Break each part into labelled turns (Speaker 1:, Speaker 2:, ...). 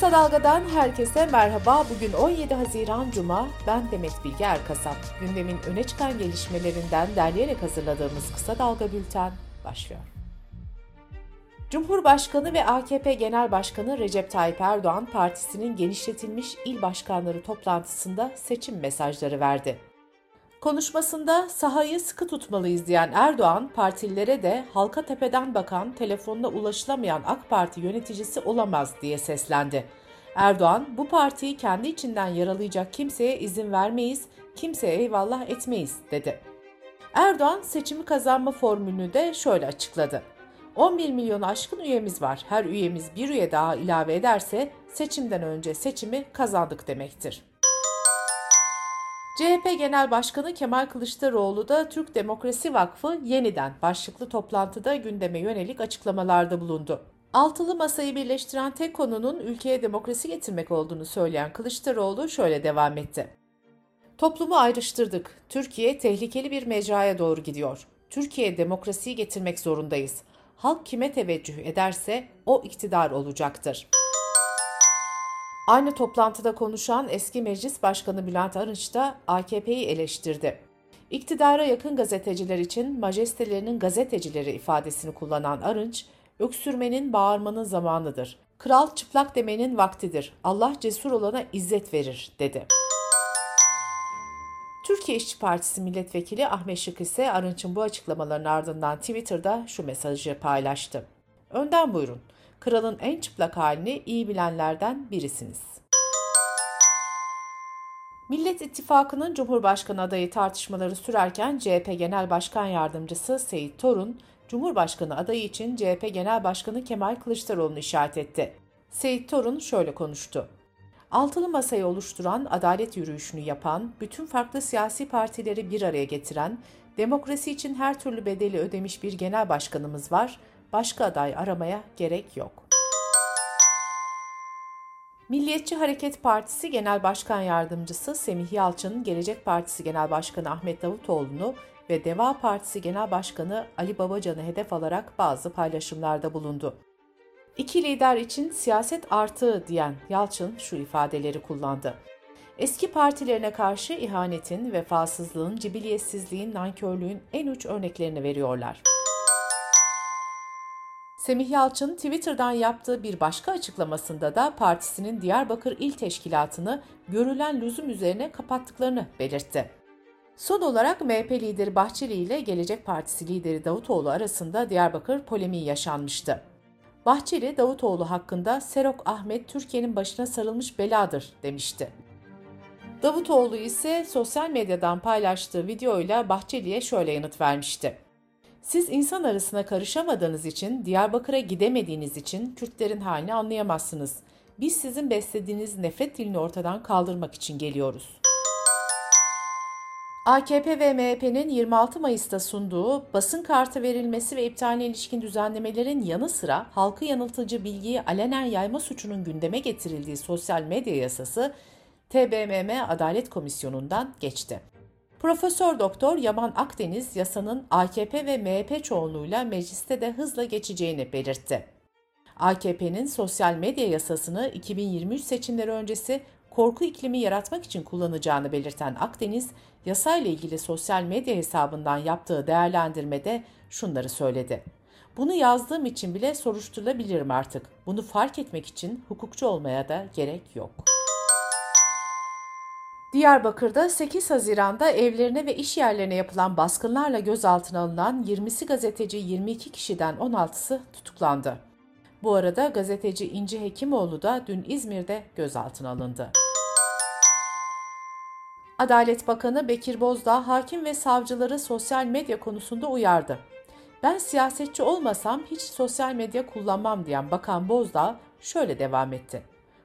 Speaker 1: Kısa Dalga'dan herkese merhaba. Bugün 17 Haziran Cuma. Ben Demet Bilge Erkasap. Gündemin öne çıkan gelişmelerinden derleyerek hazırladığımız Kısa Dalga Bülten başlıyor. Cumhurbaşkanı ve AKP Genel Başkanı Recep Tayyip Erdoğan partisinin genişletilmiş il başkanları toplantısında seçim mesajları verdi. Konuşmasında sahayı sıkı tutmalıyız diyen Erdoğan, partililere de halka tepeden bakan, telefonuna ulaşılamayan AK Parti yöneticisi olamaz diye seslendi. Erdoğan, bu partiyi kendi içinden yaralayacak kimseye izin vermeyiz, kimseye eyvallah etmeyiz dedi. Erdoğan seçimi kazanma formülünü de şöyle açıkladı. 11 milyon aşkın üyemiz var. Her üyemiz bir üye daha ilave ederse seçimden önce seçimi kazandık demektir. CHP Genel Başkanı Kemal Kılıçdaroğlu da Türk Demokrasi Vakfı yeniden başlıklı toplantıda gündeme yönelik açıklamalarda bulundu. Altılı masayı birleştiren tek konunun ülkeye demokrasi getirmek olduğunu söyleyen Kılıçdaroğlu şöyle devam etti. Toplumu ayrıştırdık. Türkiye tehlikeli bir mecraya doğru gidiyor. Türkiye demokrasiyi getirmek zorundayız. Halk kime teveccüh ederse o iktidar olacaktır. Aynı toplantıda konuşan eski Meclis Başkanı Bülent Arınç da AKP'yi eleştirdi. İktidara yakın gazeteciler için majestelerinin gazetecileri ifadesini kullanan Arınç, öksürmenin bağırmanın zamanıdır. Kral çıplak demenin vaktidir. Allah cesur olana izzet verir, dedi. Türkiye İşçi Partisi Milletvekili Ahmet Şık ise Arınç'ın bu açıklamaların ardından Twitter'da şu mesajı paylaştı. Önden buyurun. Kralın en çıplak halini iyi bilenlerden birisiniz. Millet İttifakı'nın Cumhurbaşkanı adayı tartışmaları sürerken CHP Genel Başkan Yardımcısı Seyit Torun, Cumhurbaşkanı adayı için CHP Genel Başkanı Kemal Kılıçdaroğlu'nu işaret etti. Seyit Torun şöyle konuştu. Altılı masayı oluşturan, adalet yürüyüşünü yapan, bütün farklı siyasi partileri bir araya getiren, demokrasi için her türlü bedeli ödemiş bir genel başkanımız var, başka aday aramaya gerek yok. Milliyetçi Hareket Partisi Genel Başkan Yardımcısı Semih Yalçın, Gelecek Partisi Genel Başkanı Ahmet Davutoğlu'nu ve Deva Partisi Genel Başkanı Ali Babacan'ı hedef alarak bazı paylaşımlarda bulundu. İki lider için siyaset artığı diyen Yalçın şu ifadeleri kullandı. Eski partilerine karşı ihanetin, vefasızlığın, cibiliyetsizliğin, nankörlüğün en uç örneklerini veriyorlar. Semih Yalçın Twitter'dan yaptığı bir başka açıklamasında da partisinin Diyarbakır İl Teşkilatı'nı görülen lüzum üzerine kapattıklarını belirtti. Son olarak MHP lideri Bahçeli ile Gelecek Partisi lideri Davutoğlu arasında Diyarbakır polemiği yaşanmıştı. Bahçeli, Davutoğlu hakkında Serok Ahmet Türkiye'nin başına sarılmış beladır demişti. Davutoğlu ise sosyal medyadan paylaştığı videoyla Bahçeli'ye şöyle yanıt vermişti. Siz insan arasına karışamadığınız için, Diyarbakır'a gidemediğiniz için Kürtlerin halini anlayamazsınız. Biz sizin beslediğiniz nefret dilini ortadan kaldırmak için geliyoruz. AKP ve MHP'nin 26 Mayıs'ta sunduğu basın kartı verilmesi ve iptaline ilişkin düzenlemelerin yanı sıra halkı yanıltıcı bilgiyi alenen yayma suçunun gündeme getirildiği sosyal medya yasası TBMM Adalet Komisyonu'ndan geçti. Profesör Doktor Yaman Akdeniz yasanın AKP ve MHP çoğunluğuyla mecliste de hızla geçeceğini belirtti. AKP'nin sosyal medya yasasını 2023 seçimleri öncesi korku iklimi yaratmak için kullanacağını belirten Akdeniz, yasayla ilgili sosyal medya hesabından yaptığı değerlendirmede şunları söyledi. Bunu yazdığım için bile soruşturulabilirim artık. Bunu fark etmek için hukukçu olmaya da gerek yok. Diyarbakır'da 8 Haziran'da evlerine ve iş yerlerine yapılan baskınlarla gözaltına alınan 20'si gazeteci 22 kişiden 16'sı tutuklandı. Bu arada gazeteci İnci Hekimoğlu da dün İzmir'de gözaltına alındı. Adalet Bakanı Bekir Bozdağ hakim ve savcıları sosyal medya konusunda uyardı. Ben siyasetçi olmasam hiç sosyal medya kullanmam diyen Bakan Bozdağ şöyle devam etti.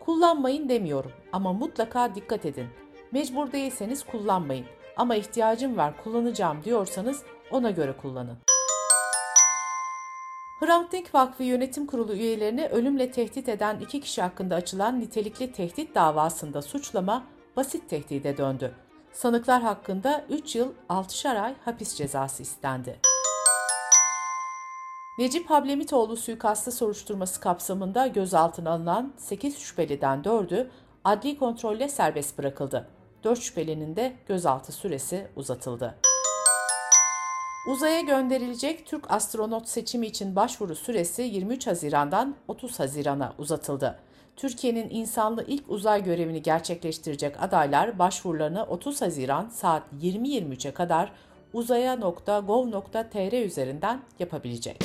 Speaker 1: Kullanmayın demiyorum ama mutlaka dikkat edin. Mecbur değilseniz kullanmayın ama ihtiyacım var kullanacağım diyorsanız ona göre kullanın. Hrant Dink Vakfı Yönetim Kurulu üyelerini ölümle tehdit eden iki kişi hakkında açılan nitelikli tehdit davasında suçlama basit tehdide döndü. Sanıklar hakkında 3 yıl 6'şar ay hapis cezası istendi. Necip Hablemitoğlu suikastı soruşturması kapsamında gözaltına alınan 8 şüpheliden 4'ü adli kontrolle serbest bırakıldı. 4 şüphelinin de gözaltı süresi uzatıldı. Uzaya gönderilecek Türk astronot seçimi için başvuru süresi 23 Haziran'dan 30 Haziran'a uzatıldı. Türkiye'nin insanlı ilk uzay görevini gerçekleştirecek adaylar başvurularını 30 Haziran saat 20.23'e kadar uzaya.gov.tr üzerinden yapabilecek.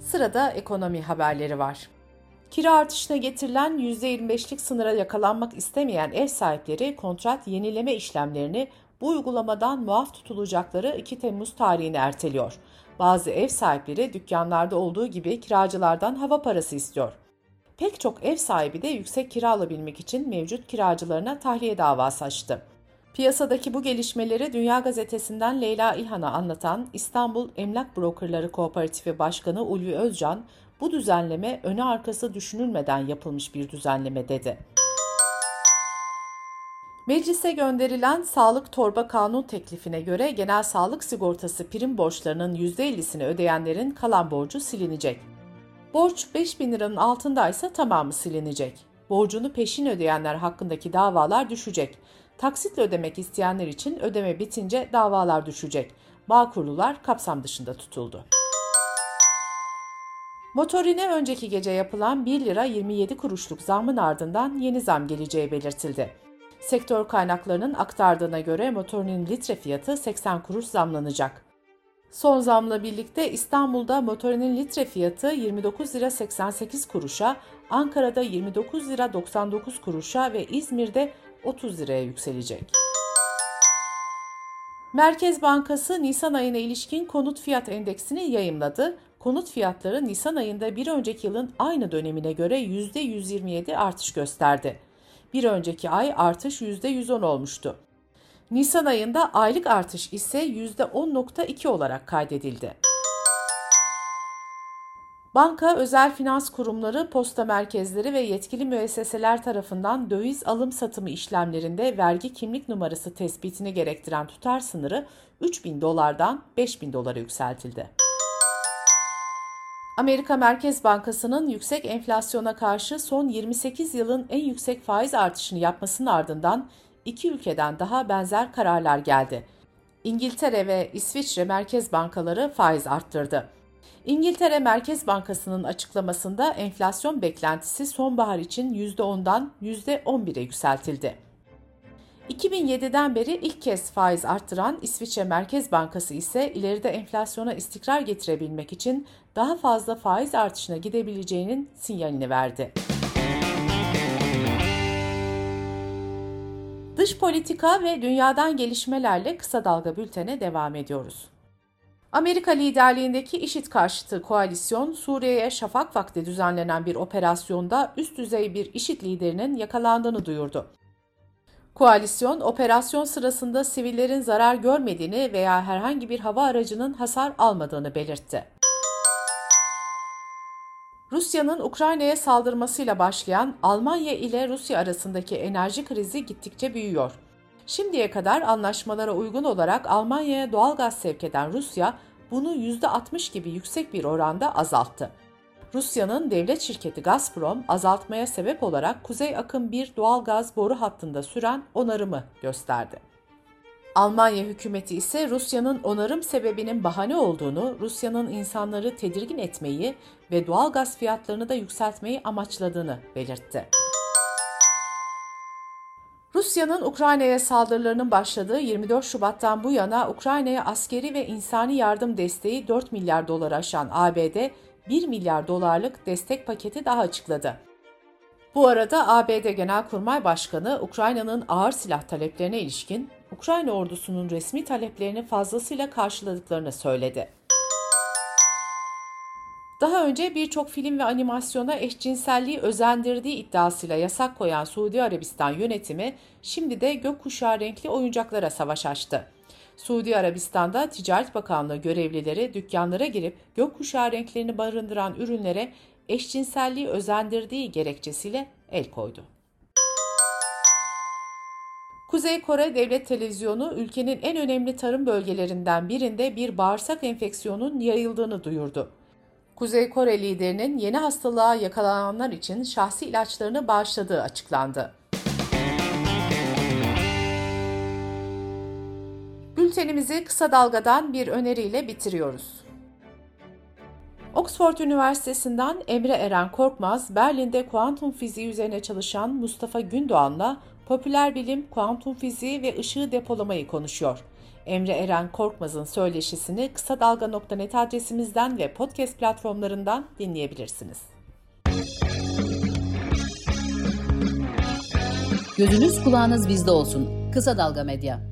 Speaker 1: Sırada ekonomi haberleri var. Kira artışına getirilen %25'lik sınıra yakalanmak istemeyen ev sahipleri kontrat yenileme işlemlerini bu uygulamadan muaf tutulacakları 2 Temmuz tarihini erteliyor. Bazı ev sahipleri dükkanlarda olduğu gibi kiracılardan hava parası istiyor. Pek çok ev sahibi de yüksek kira alabilmek için mevcut kiracılarına tahliye davası açtı. Piyasadaki bu gelişmeleri Dünya Gazetesi'nden Leyla İlhan'a anlatan İstanbul Emlak Brokerları Kooperatifi Başkanı Ulvi Özcan, bu düzenleme öne arkası düşünülmeden yapılmış bir düzenleme dedi. Meclise gönderilen sağlık torba kanun teklifine göre genel sağlık sigortası prim borçlarının %50'sini ödeyenlerin kalan borcu silinecek. Borç 5 bin liranın altındaysa tamamı silinecek. Borcunu peşin ödeyenler hakkındaki davalar düşecek. Taksitle ödemek isteyenler için ödeme bitince davalar düşecek. Bağ kurulular kapsam dışında tutuldu. Motorine önceki gece yapılan 1 lira 27 kuruşluk zamın ardından yeni zam geleceği belirtildi. Sektör kaynaklarının aktardığına göre motorinin litre fiyatı 80 kuruş zamlanacak. Son zamla birlikte İstanbul'da motorinin litre fiyatı 29 lira 88 kuruşa, Ankara'da 29 lira 99 kuruşa ve İzmir'de 30 liraya yükselecek. Merkez Bankası Nisan ayına ilişkin konut fiyat endeksini yayımladı. Konut fiyatları Nisan ayında bir önceki yılın aynı dönemine göre %127 artış gösterdi. Bir önceki ay artış %110 olmuştu. Nisan ayında aylık artış ise %10.2 olarak kaydedildi. Banka, özel finans kurumları, posta merkezleri ve yetkili müesseseler tarafından döviz alım satımı işlemlerinde vergi kimlik numarası tespitini gerektiren tutar sınırı 3000 dolardan 5000 dolara yükseltildi. Amerika Merkez Bankası'nın yüksek enflasyona karşı son 28 yılın en yüksek faiz artışını yapmasının ardından iki ülkeden daha benzer kararlar geldi. İngiltere ve İsviçre Merkez Bankaları faiz arttırdı. İngiltere Merkez Bankası'nın açıklamasında enflasyon beklentisi sonbahar için %10'dan %11'e yükseltildi. 2007'den beri ilk kez faiz arttıran İsviçre Merkez Bankası ise ileride enflasyona istikrar getirebilmek için daha fazla faiz artışına gidebileceğinin sinyalini verdi. Dış politika ve dünyadan gelişmelerle kısa dalga bültene devam ediyoruz. Amerika liderliğindeki IŞİD karşıtı koalisyon Suriye'ye şafak vakti düzenlenen bir operasyonda üst düzey bir IŞİD liderinin yakalandığını duyurdu. Koalisyon operasyon sırasında sivillerin zarar görmediğini veya herhangi bir hava aracının hasar almadığını belirtti. Rusya'nın Ukrayna'ya saldırmasıyla başlayan Almanya ile Rusya arasındaki enerji krizi gittikçe büyüyor. Şimdiye kadar anlaşmalara uygun olarak Almanya'ya doğal gaz sevk eden Rusya bunu %60 gibi yüksek bir oranda azalttı. Rusya'nın devlet şirketi Gazprom azaltmaya sebep olarak Kuzey Akım 1 doğal gaz boru hattında süren onarımı gösterdi. Almanya hükümeti ise Rusya'nın onarım sebebinin bahane olduğunu, Rusya'nın insanları tedirgin etmeyi ve doğal gaz fiyatlarını da yükseltmeyi amaçladığını belirtti. Rusya'nın Ukrayna'ya saldırılarının başladığı 24 Şubat'tan bu yana Ukrayna'ya askeri ve insani yardım desteği 4 milyar dolar aşan ABD, 1 milyar dolarlık destek paketi daha açıkladı. Bu arada ABD Genelkurmay Başkanı Ukrayna'nın ağır silah taleplerine ilişkin Ukrayna ordusunun resmi taleplerini fazlasıyla karşıladıklarını söyledi. Daha önce birçok film ve animasyona eşcinselliği özendirdiği iddiasıyla yasak koyan Suudi Arabistan yönetimi şimdi de gökkuşağı renkli oyuncaklara savaş açtı. Suudi Arabistan'da Ticaret Bakanlığı görevlileri dükkanlara girip gökkuşağı renklerini barındıran ürünlere eşcinselliği özendirdiği gerekçesiyle el koydu. Kuzey Kore Devlet Televizyonu ülkenin en önemli tarım bölgelerinden birinde bir bağırsak enfeksiyonun yayıldığını duyurdu. Kuzey Kore liderinin yeni hastalığa yakalananlar için şahsi ilaçlarını bağışladığı açıklandı. Bültenimizi kısa dalgadan bir öneriyle bitiriyoruz. Oxford Üniversitesi'nden Emre Eren Korkmaz, Berlin'de kuantum fiziği üzerine çalışan Mustafa Gündoğan'la popüler bilim, kuantum fiziği ve ışığı depolamayı konuşuyor. Emre Eren Korkmaz'ın söyleşisini kısa dalga.net adresimizden ve podcast platformlarından dinleyebilirsiniz.
Speaker 2: Gözünüz kulağınız bizde olsun. Kısa Dalga Medya.